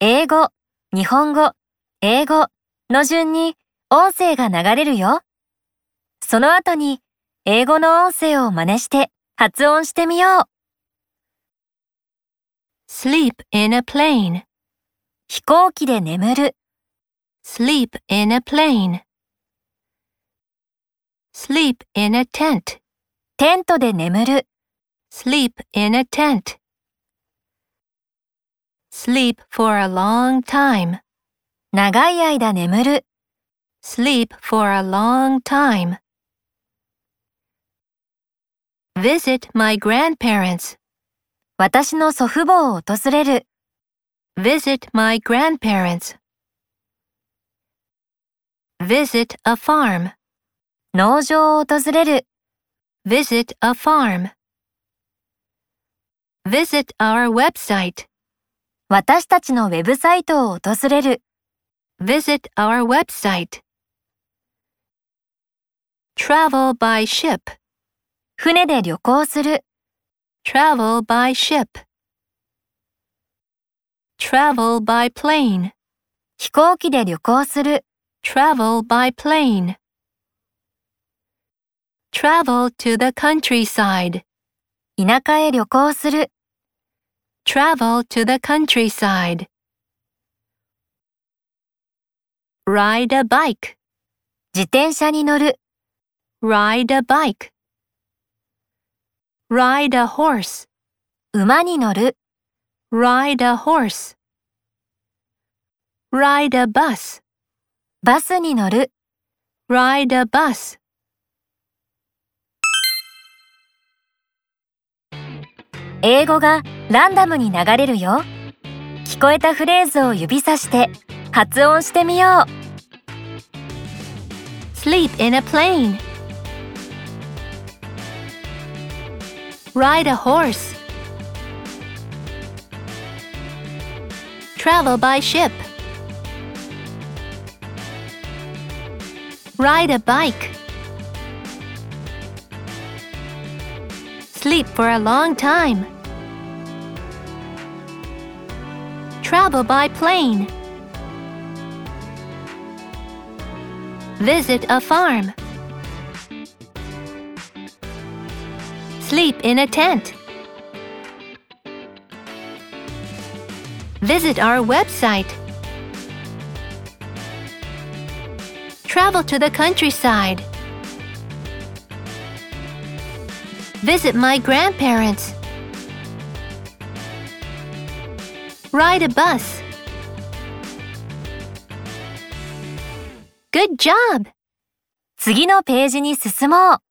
英語、日本語、英語の順に音声が流れるよ。その後に英語の音声を真似して発音してみよう。sleep in a plane, 飛行機で眠る、sleep in a plane. Sleep in a tent, テントで眠る、sleep in a tent. Sleep for a long time, 長い間眠る、 sleep for a long time. Visit my grandparents, 私の祖父母を訪れる、 visit my grandparents. Visit a farm, 農場を訪れる、 visit a farm. Visit our website, 私たちのウェブサイトを訪れる、visit our website. Travel by ship, 船で旅行する、travel by ship. Travel by plane, 飛行機で旅行する、travel by plane. Travel to the countryside, 田舎へ旅行する、travel to the countryside. Ride a bike, 自転車に乗る、ride a bike. Ride a horse, 馬に乗る、ride a horse. Ride a bus, バスに乗る、ride a bus. 英語がランダムに流れるよ。聞こえたフレーズを指さして発音してみよう。Sleep in a plane. Ride a horse. Travel by ship. Ride a bike. Sleep for a long time. Travel by plane. Visit a farm. Sleep in a tent. Visit our website. Travel to the countryside. Visit my grandparents. Ride a bus. Good job! 次のページに進もう。